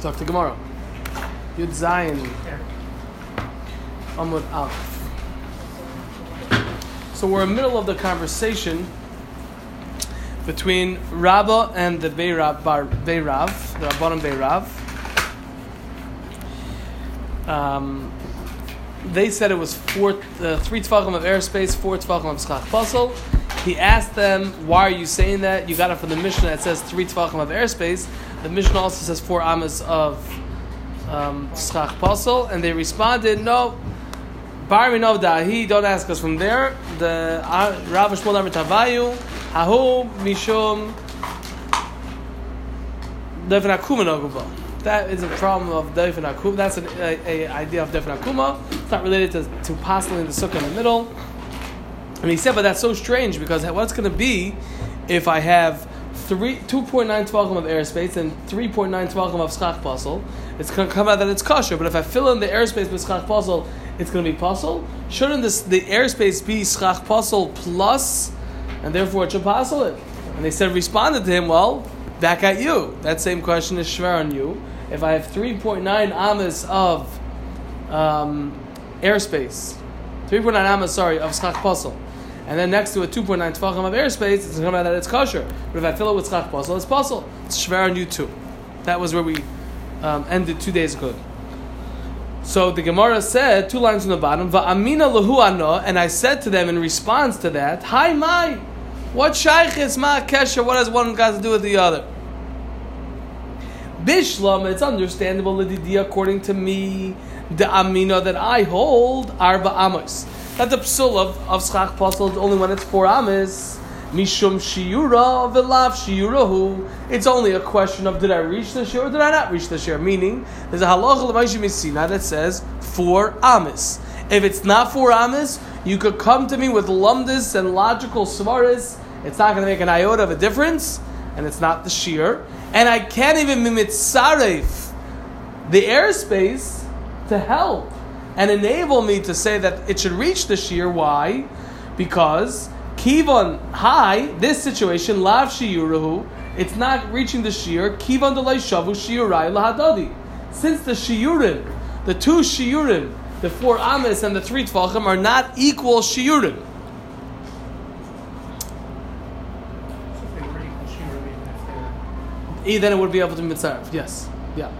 Talk to Gemara. Yud Zayin. Amud Aleph. So we're in the middle of the conversation between Rabba and the Beirav, Bar, Beirav the Rabbanim Beirav. Um, they said it was four, uh, three tvachim of airspace, four tvachim of schach pasul. He asked them, "Why are you saying that? You got it from the Mishnah that says three tvachim of airspace. The Mishnah also says four amas of um, schach pasul." And they responded, "No, Bar Minov he don't ask us from there. The uh, Rav Shmuel Amar Tavayu, Hahu Mishum Devin Akuma. That is a problem of Devin Akuma. That's an a, a idea of Devin Akuma. It's not related to, to passing the sukkah in the middle. And he said, but that's so strange because what's going to be if I have three, 2.9 tvachim of airspace and 3.9 tvachim of schach pasul? It's going to come out that it's kosher. But if I fill in the airspace with schach pasul, it's going to be puzzle. Shouldn't this, the airspace be schach pasul plus, and therefore it should puzzle it? And they said, responded to him, well, back at you. That same question is shver on you. If I have 3.9 amas of um, airspace, 3.9 amas, sorry, of schach pasul, and then next to a 2.9 tefachim of airspace, it's going to come out that it's kosher. But if I fill it with schach pasul, it's puzzle. It's shver on you too. That was where we um, ended two days ago. So the Gemara said, two lines from the bottom, Va'amina lahu ano, and I said to them in response to that, Hi my, what shaykh is ma kesha, what has one got to do with the other? Bishlam, it's understandable, according to me, the Amina that I hold, Arba Amos. That the psul of, of Schach Pasal is only when it's four Amos. Mishum Shiura Vilav Shiurahu. It's only a question of did I reach the share or did I not reach the share? Meaning, there's a halacha l'mayshim that says four amis. If it's not four amis, you could come to me with lumdis and logical svaris. It's not going to make an iota of a difference, and it's not the shear. And I can't even mimitzaref the airspace to help and enable me to say that it should reach the shear. Why? Because Kivon high, this situation, lav shiyurahu, it's not reaching the shear. Kivon delay shavu shiurai lahadodi. Since the shiurim, the two shiurim, the four amis and the three tfachim are not equal shiurim. Then it would be able to be mitzaref. Yes, yeah,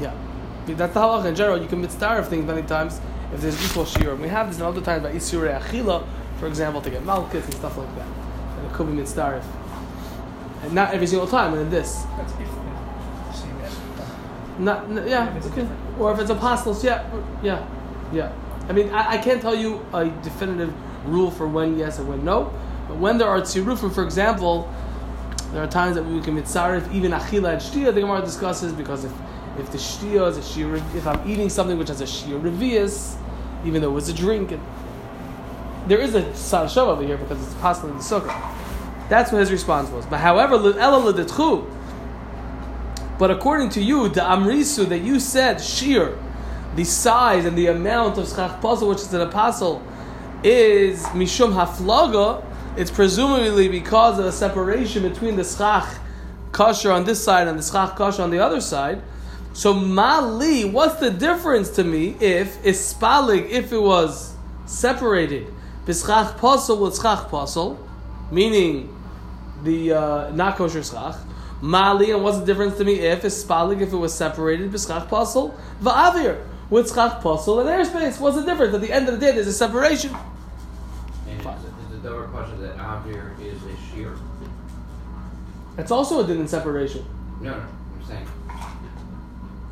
yeah. That's the halacha in general. You can mitzaref things many times if there's equal shiurim. We have this in other times by isurei achila for example, to get malchus and stuff like that. And it could be mitzdarif. And not every single time, and in this. That's if Not, n- yeah, If okay. Or if it's apostles, yeah, yeah, yeah. I mean, I, I can't tell you a definitive rule for when yes and when no, but when there are tzirufim, for example, there are times that we can mitzarif even achila and shtia. The Gemara discusses because if if the shtia is a shir, if I'm eating something which has a shir revius, even though it was a drink, and there is a sarashav over here because it's possible in the sukkah. That's what his response was. But however. But according to you, the amrisu that you said shir, the size and the amount of schach pasul, which is an apostle, is mishum haflaga. It's presumably because of a separation between the schach kosher on this side and the schach kosher on the other side. So mali, what's the difference to me if ispalig, if it was separated, bischach puzzle with schach pasul, meaning the uh, not kosher schach. Mali, and what's the difference to me if ispalig, if it was separated, bischach puzzle, va'avir with schach pasul and airspace. What's the difference? At the end of the day, there's a separation. And is it- is the double question that Avir is a shear? It's also a din in separation. No, no, I'm saying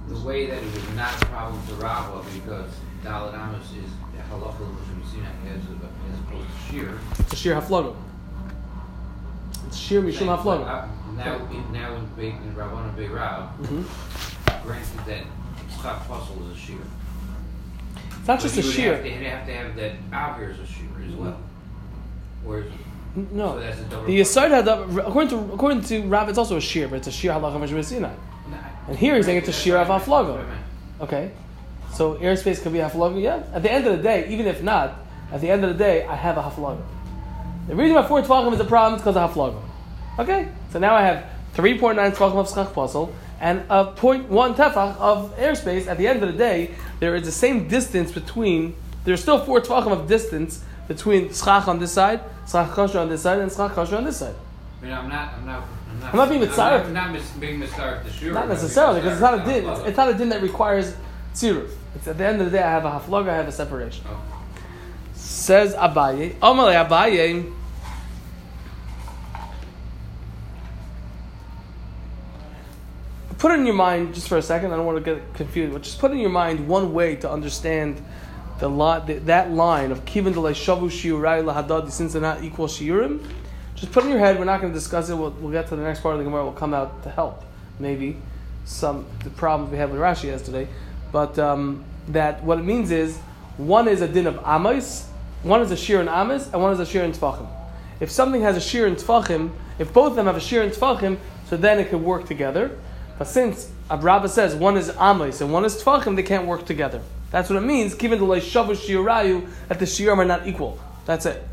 the way that it was not a problem to Rava because Dalit Amos is halacha l'mishum as, as opposed to shear. It's a sheer haflaga. It's sheer mishum But, uh, Now, in, now in Beit in Rabban and Beit Rav, Mm-hmm. granted that Tzchak Puzzle is a shear. It's not But just a sheer. Have to, you'd have to have that Avir as a shear as well. Whereas, No, So that's a double the Yisod had according to according to Rav, it's also a shear, but it's a sheer halacha mishum Sinai. And here he's saying it's a shear of haflaga. Okay, so airspace could be haflaga. Yeah. At the end of the day, even if not, at the end of the day, I have a haflaga. The reason why four tvachim is a problem is because of haflaga. Okay, so now I have three point nine tvachim of schach pasul and a 0.1 tefach of airspace, at the end of the day, there is the same distance between, there's still four tefachim of distance between schach on this side, schach kosher on this side, and schach kosher on this side. Mean, I'm not, I'm not, I'm not. I'm not being I'm mitzaref. not, not mis- being mitzaref the. Not necessarily, because it's not a din. It's, it's not a din that requires tziruf. It's at the end of the day, I have a haflaga, I have a separation. Oh. Says Abaye, Omale Abaye. Put it in your mind just for a second. I don't want to get confused, but just put in your mind one way to understand the lot that line of kivin de shavu shiurai lahadadi since they're not equal shiurim. Just put in your head. We're not going to discuss it. We'll, we'll get to the next part of the gemara. We'll come out to help maybe some the problems we had with Rashi yesterday, but um, that what it means is one is a din of amos, one is a shir in amos, and one is a shir in tfachim. If something has a shir in tfachim, if both of them have a shir in tfachim, so then it could work together. But since Abrabba says one is amos and one is tfachim, they can't work together. That's what it means. Given the shavu shiurayu, that the shiurim are not equal. That's it.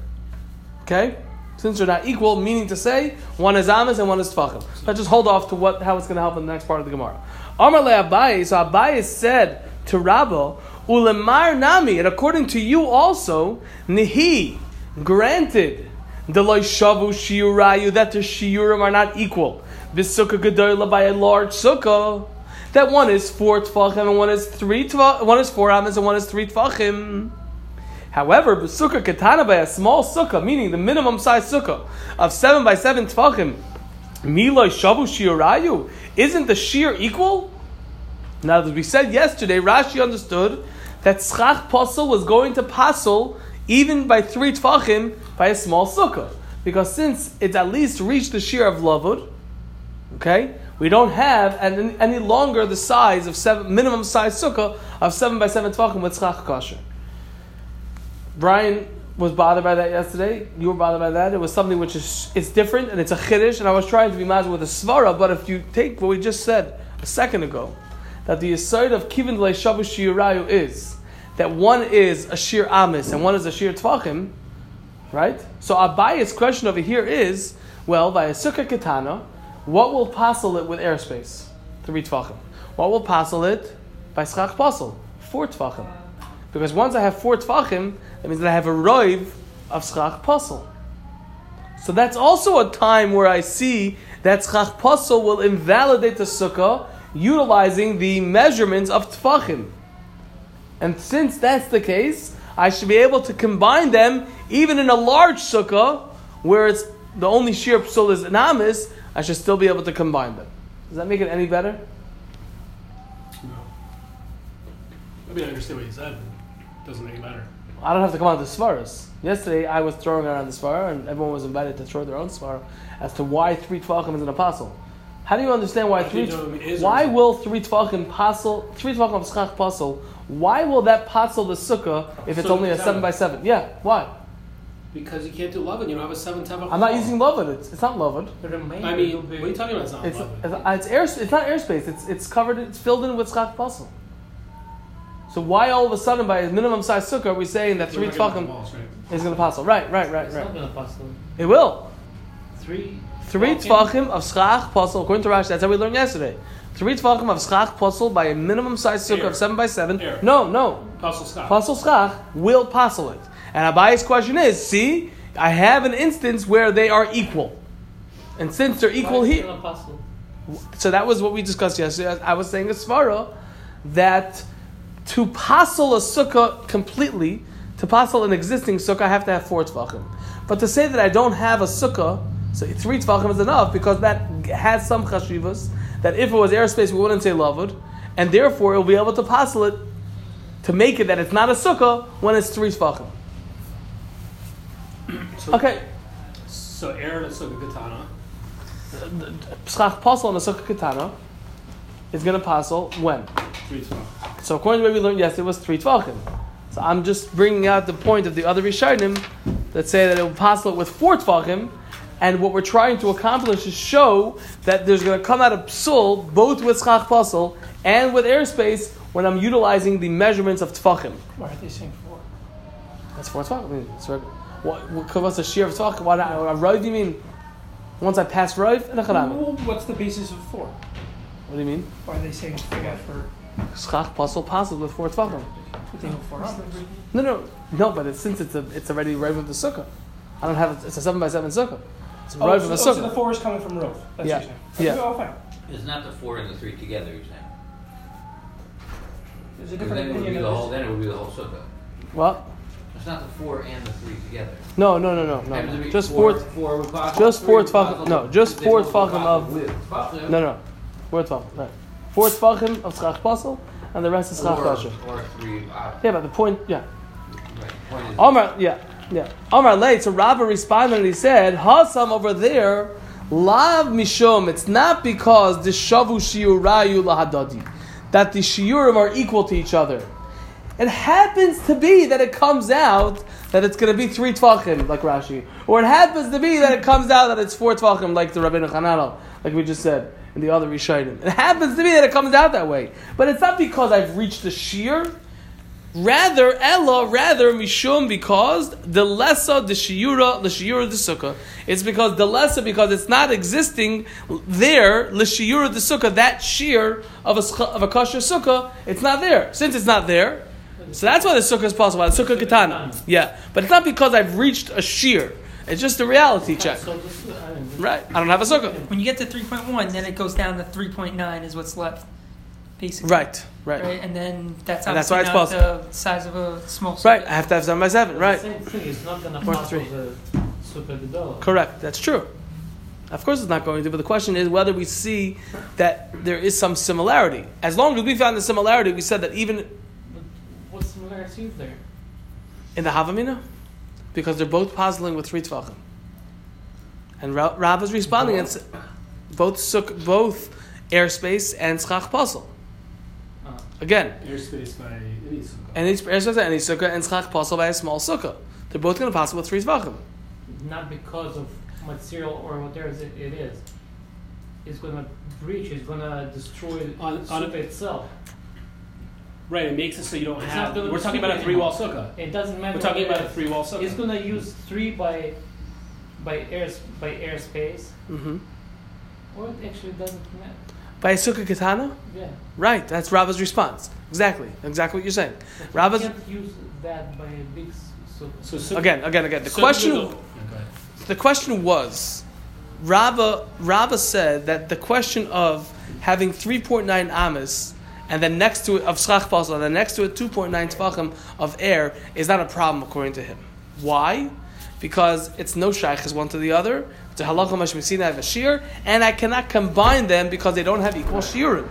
Okay. Since they're not equal, meaning to say one is amos and one is tfachim. Let's just hold off to what how it's going to help in the next part of the Gemara. Amar le Abaye. So Abaye said to Rabba, Ulemar nami, and according to you also, nihi granted the shavu shiurayu that the shiurim are not equal. This sukkah gedola by a large sukkah. That one is four tfachim and one is three tfachim, one is four amos and one is three tfachim. However, sukkah katana by a small sukkah, meaning the minimum size sukkah of seven by seven tfachim, miloi shavu shiurayu, isn't the shear equal? Now, as we said yesterday, Rashi understood that schach posel was going to pasel even by three tfachim by a small sukkah, because since it at least reached the shear of lavud, okay, we don't have any, longer the size of seven minimum size sukkah of seven by seven tfachim with schach kosher. Brian was bothered by that yesterday. You were bothered by that. It was something which is it's different and it's a chiddush. And I was trying to be mazal with a svara, but if you take what we just said a second ago, that the aside of kivin shavu shiurayu is that one is a shir amis and one is a shir tvachim, right? So Abaye's question over here is, well, by a sukkah katana, what will passel it with airspace? Three tvachim. What will passel it by schach passel? Four tvachim. Because once I have four tvachim, that means that I have a roiv of schach pasel. So that's also a time where I see that schach pasel will invalidate the sukkah utilizing the measurements of tfachim. And since that's the case, I should be able to combine them even in a large sukkah where it's the only sheer psul is an amis, I should still be able to combine them. Does that make it any better? No. I mean, I understand what you said. It doesn't make it better. I don't have to come out with the svaras. Yesterday, I was throwing around the svara, and everyone was invited to throw their own svara as to why three tvachim is an apostle. How do you understand why I three? think it is or Why will three tvachim passel? Three tvachim of schach passel. Why will that passel the sukkah if it's So only a seven. seven by seven? Yeah, why? Because you can't do love and you don't have a seven tefach. I'm not using loved. It's, it's not loved. I mean, what are you talking about? It's not It's love. it's, it's air. It's not airspace. It's it's covered. It's filled in with schach passel. So why all of a sudden by a minimum size sukkah are we saying that three We're not getting tvachim the walls, right? is going to passel? Right, right, right, It's right. not gonna possible. It will. Three. Three Tvachim? tvachim of schach pasul, according to Rashi, that's how we learned yesterday. Three tvachim of schach pasul by a minimum size sukkah Air. of seven by seven. Air. No, no. Puzzle stop. Puzzle schach will puzzle it. And Abaye's question is, see, I have an instance where they are equal. And since they're equal Why here, so that was what we discussed yesterday. I was saying a svara that to passel a sukkah completely, to passel an existing sukkah, I have to have four tvachim. But to say that I don't have a sukkah, so three tvachim is enough because that has some chashivas. That if it was airspace, we wouldn't say lavud, and therefore it will be able to passel it to make it that it's not a sukkah when it's three tvachim. So, Okay, So air and a sukkah katana. schach passel on a sukkah katana is going to passel when. Three. So according to what we learned yesterday, it was three tvachim. So I'm just bringing out the point of the other Rishonim that say that it will pass it with four tvachim, and what we're trying to accomplish is show that there's going to come out a psul both with schach pasel and with airspace when I'm utilizing the measurements of tvachim. Why are they saying four? That's four tvachim. I mean, it's reg- what, what, what's the shear of tvachim? What a roiv? You mean once I pass roiv and a chalam? What's the basis of four? What do you mean? Or are they saying four for Schach puzzle puzzle with four tvachim. they go first? No, no, no. But it's, since it's a, it's already right with the sukkah. I don't have it it's a seven by seven sukkah. It's Oh, right so, with oh, the so the four is coming from Rove. That's Yeah. what you're saying. Yeah. Oh, fine. It's not the four and the three together, you're saying. There's a different then it would be the whole, then it would be the whole sukkah. What? It's not the four and the three together. No, no, no, no, no. Just four, four. four with just four with tefachim- no, just four both tefachim of- with No, no. Four tvachim. Right. Four tvachim of schach pasul, and the rest is schach or, kasha. or three. Uh, Yeah, but the point. Yeah. Omar, yeah, yeah. Omar late. So Rabba responded and he said, "Hasam over there, lav mishum. It's not because the shavu shiurayu lahadadi, that the shiurim are equal to each other. It happens to be that it comes out that it's going to be three tvachim, like Rashi, or it happens to be that it comes out that it's four tvachim, like the Rabbeinu Chananel, like we just said in the other Rishonim. It happens to be that it comes out that way, but it's not because I've reached the shear. Rather, Ella, rather, Mishum, because the lesser, the Shiura, the Shiura, the Sukkah. It's because the lesser, because it's not existing there, the Shiura, the Sukkah, that shear of a, of a kosher Sukkah, it's not there. Since it's not there, so that's why the Sukkah is possible, the Sukkah Katana. Yeah, but it's not because I've reached a shear. It's just a reality check. So this, I mean, Right? I don't have a Sukkah. When you get to 3.1, then it goes down to 3.9 is what's left, basically. Right, right. Right, and then that's And that's why obviously it's not the size of a small. Right. I have to have 7 by 7, right. The Same thing. It's not gonna Or pass three. the super Gedolah. Correct. That's true. Of course, it's not going to. But the question is whether we see that there is some similarity. As long as we found the similarity, we said that even But What similarity is there? in the Havamina, because they're both puzzling with three tvachim. And Ra- Rav is responding and both suk, both airspace and schach pasul. Uh, Again, airspace by any sukkah. any airspace by any sukkah and schach pasul by a small sukkah. They're both going to puzzle with three tvachim. not because of material or whatever it it is. It's gonna breach. It's gonna destroy On- the on- itself. Right, it makes it so you don't It's have. not We're talking about a three wall sukkah. It doesn't matter. We're talking about a three wall sukkah. It's gonna use three by by air by airspace, Mm-hmm. or it actually doesn't matter. By a sukkah katana? Yeah. Right. That's Rava's response. Exactly. Exactly what you're saying. But Rava's you can't use that by a big sukkah. So sukkah, again, again, again. The sukkah question. Gedolah- go. The question was, Rava, Rava said that the question of having 3.9 amas and then next to it of schach basel and then next to it 2.9 tefachim of air is not a problem according to him. Why? Because it's no shaykh as one to the other. It's a halacha mashmisina have a shear, and I cannot combine them because they don't have equal shiurim.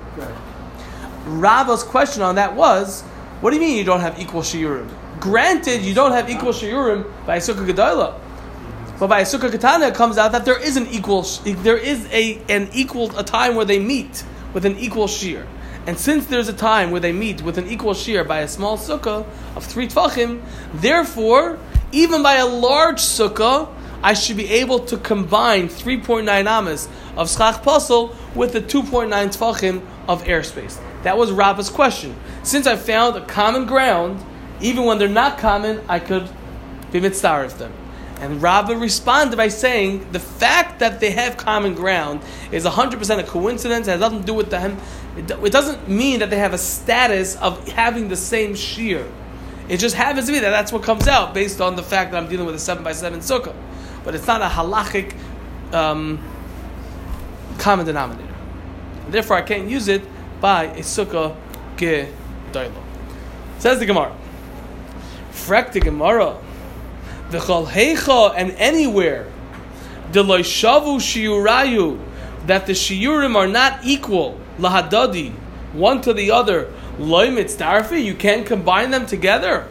Rava's question on that was, what do you mean you don't have equal shiurim? Granted, you don't have equal shiurim by Sukkah Gedolah. But by Sukkah Katana, it comes out that there is an equal, there is a an equal a time where they meet with an equal shear. And since there's a time where they meet with an equal shear by a small sukkah of three tvachim, therefore, even by a large sukkah, I should be able to combine 3.9 amas of schach pasul with the 2.9 tvachim of airspace. That was Rabba's question. Since I found a common ground, even when they're not common, I could be mitzvah of them. And Rabba responded by saying the fact that they have common ground is 100% a coincidence, it has nothing to do with them. It, it doesn't mean that they have a status of having the same shear. It just happens to be that that's what comes out based on the fact that I'm dealing with a 7 by 7 sukkah. But it's not a halachic um, common denominator. Therefore, I can't use it by a sukkah gedolah. Says the Gemara. Frek the Gemara. The heicha and anywhere. The loishavu shiurayu. That the shiurim are not equal. Lahadadi. One to the other. Loy mitzdarfi. You can't combine them together.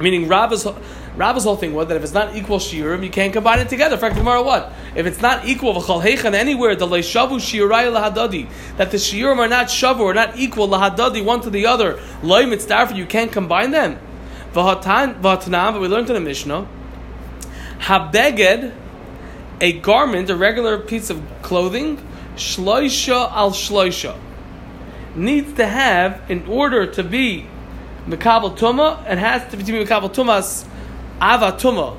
Meaning Rabba's, whole thing was that if it's not equal shiurim, you can't combine it together. The Gemara what? If it's not equal, v'chol heicha anywhere, the loishavu shiurayu lahadadi. That the shiurim are not shavu, or not equal lahadadi one to the other. Loy mitzdarfi. You can't combine them. V'hatan, v'hatanam, but we learned in the Mishnah, habeged, a garment, a regular piece of clothing, shloisha al shloisha, needs to have, in order to be mekabel tuma, and has to be mekabel tumas ava tuma,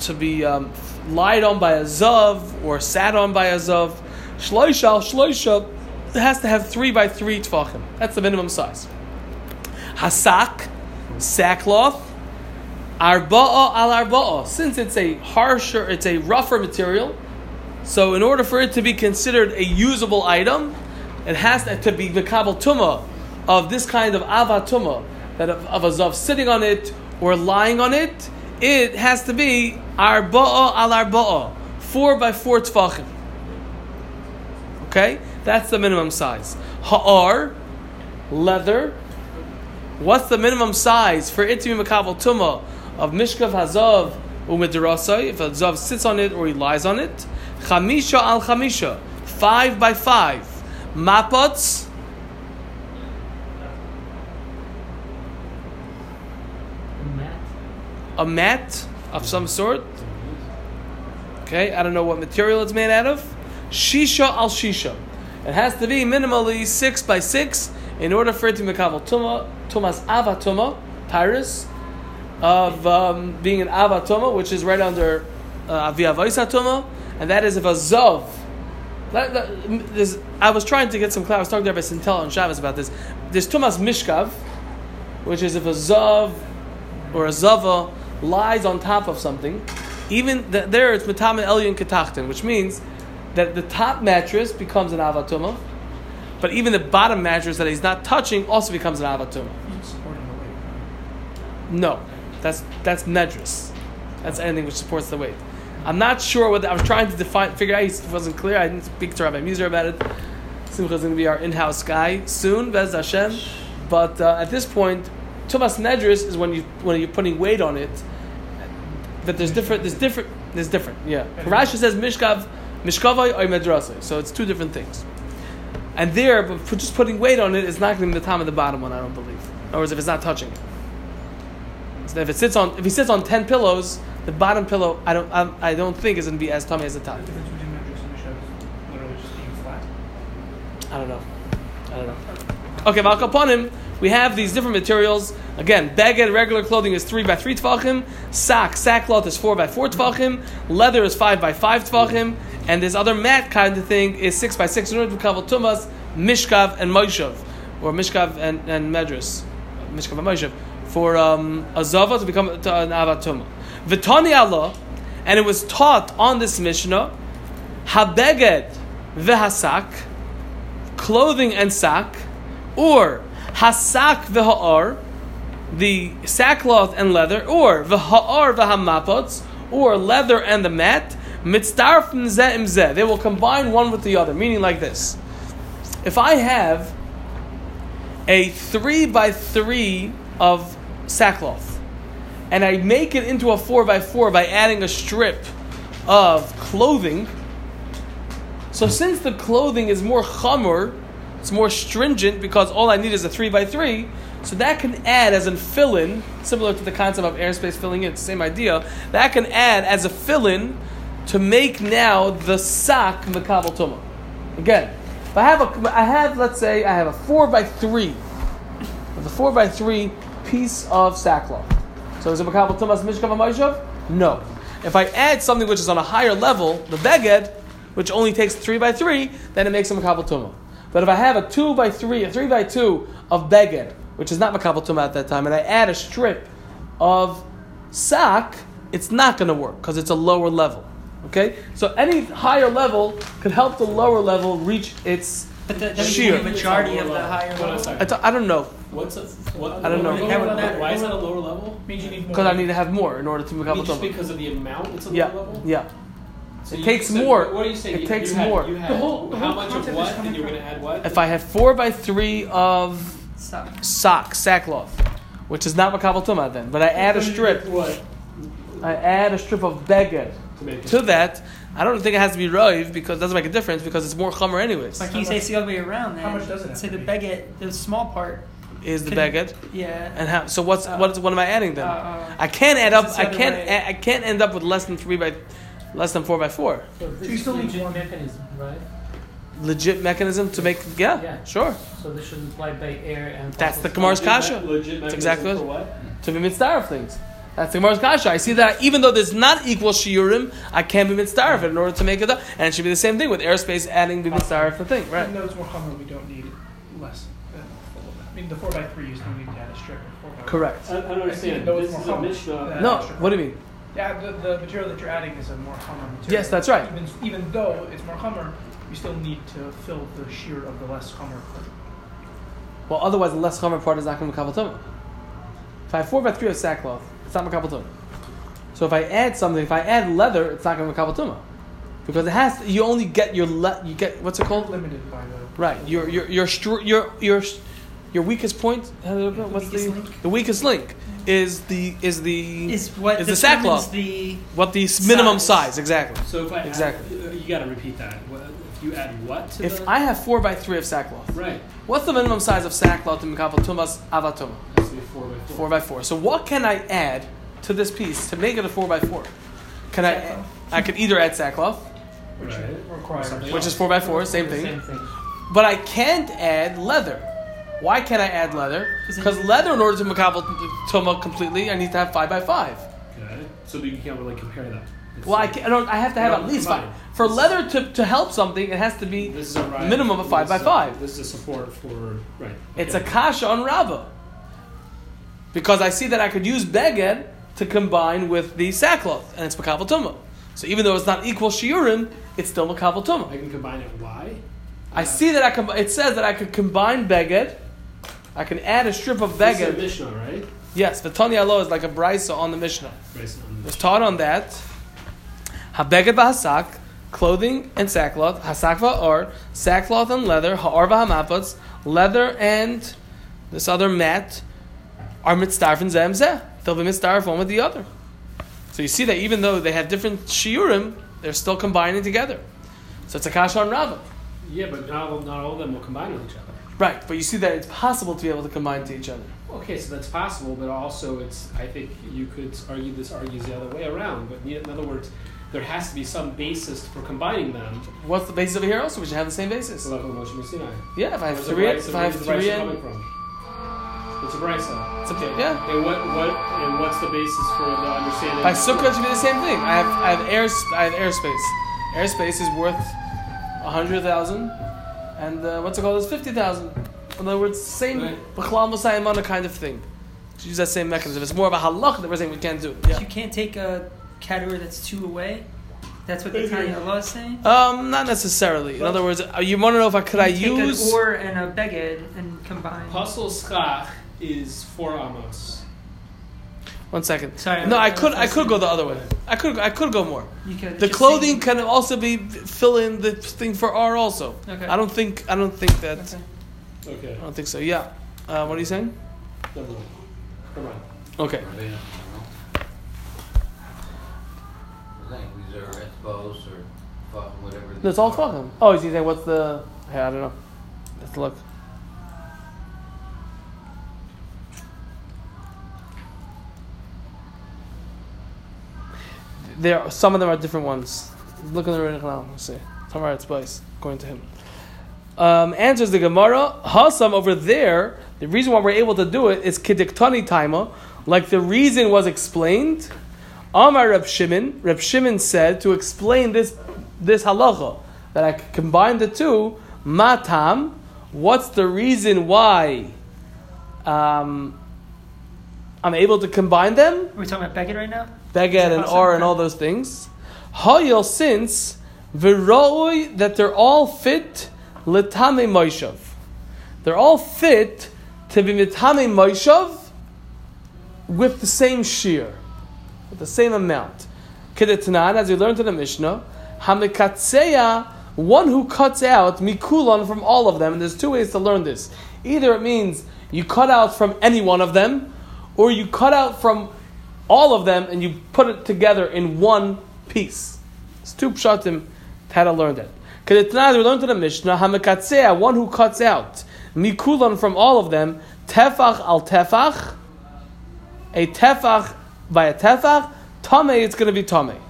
to be um, lied on by a zav or sat on by a zav. Shloisha, al shloisha, has to have three by three tvachim. That's the minimum size. Hasak, sackcloth, arba'a al arba'a. Since it's a harsher, it's a rougher material, so in order for it to be considered a usable item, it has to, be mekabel tuma of this kind of avatuma, that of, of a zav sitting on it or lying on it. It has to be arba'a al arba'a, four by four tfachim. Okay, that's the minimum size. Ha'ar, leather. What's the minimum size for it to be mekabel tuma of mishkav hazav umidrasai? If a zav sits on it or he lies on it, chamisha al chamisha, five by five. Mapots, a mat of some sort. Okay, I don't know what material it's made out of. Shisha al shisha. It has to be minimally six by six in order for it to be mekabel tuma, tumas avatuma, Paris, of um, being an avatuma, which is right under uh, aviyavaisa tuma, and that is if a zov. I was trying to get some clarity. I was talking to Rabbi Sintel on Shabbos about this. There's tumas mishkav, which is if a Zov or a zava lies on top of something, even th- there it's metame elyon ketachtin, which means that the top mattress becomes an avatuma, but even the bottom mattress that he's not touching also becomes an avatuma. No, that's that's medress. That's anything which supports the weight. I'm not sure what the, I was trying to define. Figure out it wasn't clear. I didn't speak to Rabbi Muser about it. Simcha is going to be our in-house guy soon, Bez Hashem. But uh, at this point, Tumas Nedris is when you when you're putting weight on it. But there's different. There's different. There's different. Yeah. Rashi says mishkav, mishkavai or medrasai. So it's two different things. And there, but for just putting weight on it is not going to be the time of the bottom one. I don't believe. In other words, if it's not touching it. So if it sits on, if he sits on ten pillows, the bottom pillow, I don't, I, I don't think is going to be as tummy as the top. The difference between metrics and Mishas literally just being flat. I don't know. I don't know. Okay, Val upon him, we have these different materials. Again, beged, regular clothing is three by three tefachim. Sack, sackcloth is four by four tefachim. Leather is five by five tefachim. And this other mat kind of thing is six by six. In order to cover tumas, mishkav, and moishav, or mishkav and, and medras, mishkav and moishav, for um, a zava to become to an avatuma. Vitani Allah, and it was taught on this Mishnah, habeged vehasak, clothing and sack, or hasak v'ha'ar, the sackcloth and leather, or v'ha'ar v'hamapots, or leather and the mat, mitzdarfim zeh im. They will combine one with the other, meaning like this. If I have a three by three of sackcloth, and I make it into a four by four by adding a strip of clothing, so since the clothing is more chamur, it's more stringent because all I need is a three by three. So that can add as a fill-in, similar to the concept of airspace filling in, same idea. That can add as a fill-in to make now the sock makabel tuma. Again, if I have a, I have let's say I have a four by three, a four by three piece of sackcloth. So is it makabel tumas mishkav amayishav? No. If I add something which is on a higher level, the beged, which only takes three by three, then it makes a makabel tuma. But if I have a two by three, a three by two of beged, which is not makabel tuma at that time, and I add a strip of sack, it's not going to work because it's a lower level. Okay, so any higher level could help the lower level reach its. But the, Sheer. the majority of the higher Hold on a level second. I, t- I don't know What's a, what? I don't know. Lower level? Why is that a lower level? Means you need more. because I need to have more in order to I makabel mean, just because of the amount it's a Yeah, lower level. yeah. So It you- takes so more. What are you saying? It You- takes you had- more. You had The whole- the how whole much of what, and you were from- going to add what? If I have four by three of Stop. sock sackcloth, which is not makabel tuma then, but I add a strip. What? I add a strip of beged To to that. I don't think it has to be roiv because it doesn't make a difference because it's more chomer anyways. But can you say it's the other way around then? How much does it Say to the be? beged, the small part. Is the Can- beged Yeah. and how? So what's Uh, what is what am I adding then? uh, uh, I can't add up. I can't. way. a- I can't end up with less than three by, less than four by four. So this you is still need legit more. mechanism, right? Legit mechanism to make. Yeah, Yeah. sure. So this should apply by air and. That's the also- Gemara's Legit kasha. me- Legit mechanism exactly for what- what? To be mitzvah of things. That's the Gemara's kasha. I see that even though there's not equal shiurim, I can be mitzdarif in order to make it up. And it should be the same thing with airspace adding be mitzdarif the thing, right? Even though it's more common, we don't need less than full of that. I mean, the 4x3 you still need to add a strip. of 4 by Correct. I, I don't understand. Though it's This is a. Mishnah. Uh, no, what do you mean? Yeah, the, the material that you're adding is a more common material. Yes, that's right. Even, even though it's more common, you still need to fill the shear of the less common part. Well, otherwise the less chomer part is not going to be tumah. If I have four by three of sackcloth, it's not makabel tumah. So if I add something, if I add leather, it's not going to be makabel tumah. Because it has to, you only get your le, you get what's it called? Limited by the. Right. Your your your str- your your your weakest point. how do I- What's weakest the the weakest link is the is the Is what is the sackcloth the what the s- minimum size. size exactly. So if I Exactly. add, you got to repeat that. If you add what to If the I have four by three of sackcloth, right, what's the minimum size of sackcloth in makabel tumas avatuma? has to be four by four. Four by four. So what can I add to this piece to make it a four by four? Can I? Sackcloth. I could either add sackcloth, Which Right. requires. Something which is four by four, same Same thing. thing. But I can't add leather. Why can't I add leather? Because leather, in order to makabel tuma completely, I need to have five by five. Got it. So you can't really compare them. It's Well, I, like- can, I don't. I have to have at least five. For leather to, to help something, it has to be. This is a right, minimum of five this by is a- five. This is a support for right. It's a okay. kasha on Rava. Because I see that I could use beged to combine with the sackcloth, and it's makabel tuma. So even though it's not equal shiurim, it's still makabel tuma. I can combine it. Why? I see that I com- it says that I could combine beged. I can add a strip of This is a beged. Mishnah, right? Yes, the Tanya Allah is like a brisa on the Mishnah. It was taught on that. Habeged v'hasak, clothing and sackcloth. Hasak va'or, sackcloth and leather. Ha'or v'hamapatz, leather and this other mat are mitzdarf and zem zeh. They'll be mitzdarf one with the other. So you see that even though they have different shiurim, they're still combining together. So it's a kasha on Rava. Yeah, but not not all of them will combine with each other. Right, but you see that it's possible to be able to combine to each other. Okay, so that's possible, but also it's. I think you could argue this argues the other way around. But in other words, there has to be some basis for combining them. What's the basis over here also? We should have the same basis. So like with Moshe Sinai. Yeah, if I have Where's three, if I have three and coming from? It's a brisa. It's a- okay. yeah. And what what and what's the basis for the understanding? By sukkah, it should be the same thing. I have I have air I have airspace. Airspace is worth a hundred thousand, and uh, what's it called? It's fifty thousand. In other words, same Right. b'chlal musayimana kind of thing. To use that same mechanism. It's more of a halach that we're saying we can't do. Yeah. You can't take a category that's two away. That's what the Tanya Allah is saying. Um, not necessarily. In other words, uh, you want to know if I could I You take use? an or and a beged and combine. Puzzle schach is four amos. One second. Sorry, No, I I'm- could I could go the other way. I could I could go more. You could The clothing can also be fill in the thing for R also. Okay. I don't think I don't think that Okay. Okay. I don't think so. Yeah. Uh, what are you saying? Never. Come on. Okay. Rabbeinu, you? I think these are expos or fuck whatever. No, it's all talking. Oh, is he saying what's the? Hey, I don't know. Let's look. There, some of them are different ones. Look in the Riddick now. Let's see. Some are its place, according to him. Um, answers the Gemara. Hasam over there. The reason why we're able to do it is kidiktani taima, like the reason was explained. Amar Reb Shimon. Reb Shimon said to explain this this halacha that I combine the two. Matam. What's the reason why um, I'm able to combine them? Are we talking about beged right now? Beged and. Or and all those things. Hayil since Viroi that they're all fit Litame Moishav. They're all fit to be Mitame Moishav with the same shear, with the same amount. Kedetanan, as we learned in the Mishnah, Hamikatseya, one who cuts out Mikulon from all of them, and there's two ways to learn this. Either it means you cut out from any one of them, or you cut out from all of them and you put it together in one piece. It's two pshatim how to learn that. Kedetanan, we learned in the Mishnah, Hamikatseya, one who cuts out Mikulon from all of them, Tefach al Tefach, a tefach by a tefach, tame it's going to be tame,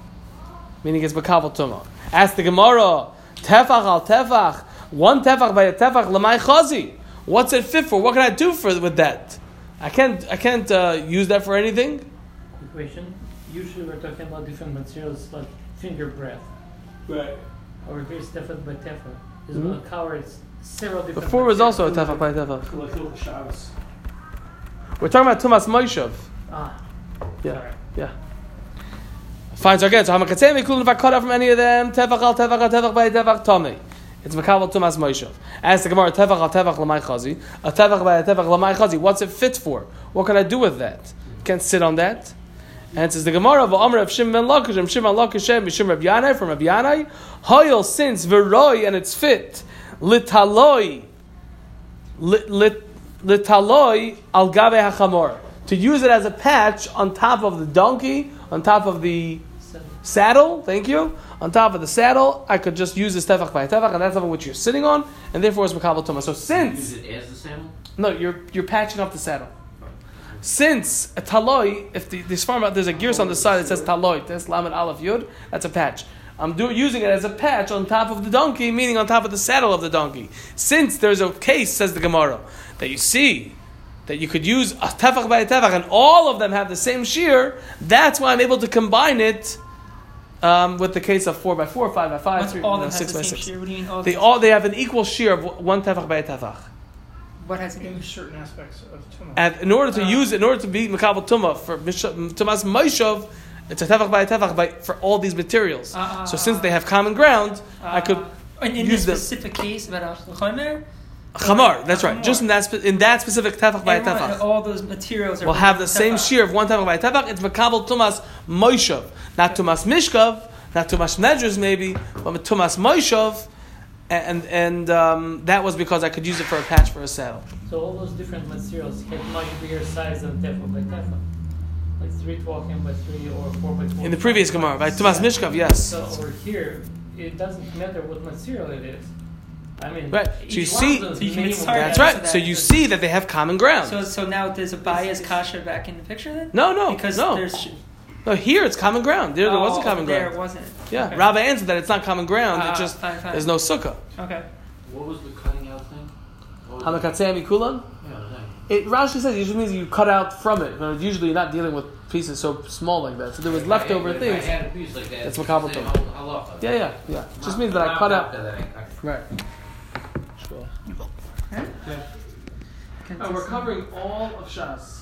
meaning it's bekabel tuma. Ask the Gemara, tefach al tefach, one tefach by a tefach lamai chazi. What's it fit for? What can I do for with that? I can't I can't uh, use that for anything. Situation. Usually we're talking about different materials like finger breadth. Right. Over here it's tefach by tefach. This Mhm. one covers several different. Before was also a materials. tefach by tefach. Like Hilchot Shabbos. We're talking about Tumas Moishav. Ah. Yeah. Sorry. Yeah. Fine. So again, so Hamakatzem including if I cut out from any of them, tefach al tefach al tefach by tefach tomei. It's makabel tumas moishav. As the Gemara, tefach al tefach lamai chazi, a tefach by a tefach lamai chazi. What's it fit for? What can I do with that? Can't sit on that. And it says the Gemara of Amr of Shimon Lakish, Shimon Lakish, Mishim Rab Yanai from Rab Yanai, Hoyel since veroi and it's fit litaloi lit lit litaloi al gabe hachamor to use it as a patch on top of the donkey, on top of the saddle. Thank you. On top of the saddle, I could just use this tefach by tefach, and that's something which you're sitting on, and therefore it's makabel Toma. So since Use it as the saddle? no, you're you're patching up the saddle. Since a taloi, if the, this farm there's a gears on the side that says taloi, that's lamed aleph yud, that's a patch. I'm do, using it as a patch on top of the donkey, meaning on top of the saddle of the donkey. Since there's a case, says the Gemara, that you see that you could use a tefach by a tefach, and all of them have the same shear. That's why I'm able to combine it um, with the case of four by four, five by five, Once three, all you of know, them six have by the same six. shear. What do you mean all They all they have an equal shear of one tefach by a tefach. What has it? In certain aspects of Tumah. And in order to Uh, use, in order to be Makabal Tumah for Mish- Tumas Moishov, it's a tefach by a tefach by, for all these materials. Uh, so since they have common ground, I could Uh, in, in use them. this specific case about Al Chomer, chamar. That's right. Chamar. Just in that spe- in that specific tefach by a everyone- tefach, all those materials are will have the tefach. same shear of one tefach by a tefach. It's Makabal Tumas Moishov, not Tumas Mishkov, not Tumas Nedrus maybe, but Tumas Moishov. And and um, that was because I could use it for a patch for a saddle. so all those different materials had much bigger size than tefach by tefach. Like three twelve by three or four by four. In the previous Gemara, by Tumas Mishkov, yes. So over here, it doesn't matter what material it is. I mean, Right. So you see- of those So you can start That's right. so So that- you see that they have common ground. So, so now there's a bias kasha back in the picture then? No, no, because no. there's sh- No, here it's common ground. There, there was a oh, common there ground. it wasn't. Yeah, Okay. Rabbi answered that it's not common ground. Ah, it just fine, fine. there's no sukkah. Okay. What was the cutting out thing? What was it? Hamakatzei kulan. Yeah, It Rashi says it usually means you cut out from it. But usually you're not dealing with pieces so small like that. So there was If I leftover had- if things. I had a piece like that, It's it's makabel the same tumah. hal- halacha. Yeah, yeah, yeah. Just means that I cut out. after that I cut. Right. Sure. Can we're covering all of Shas.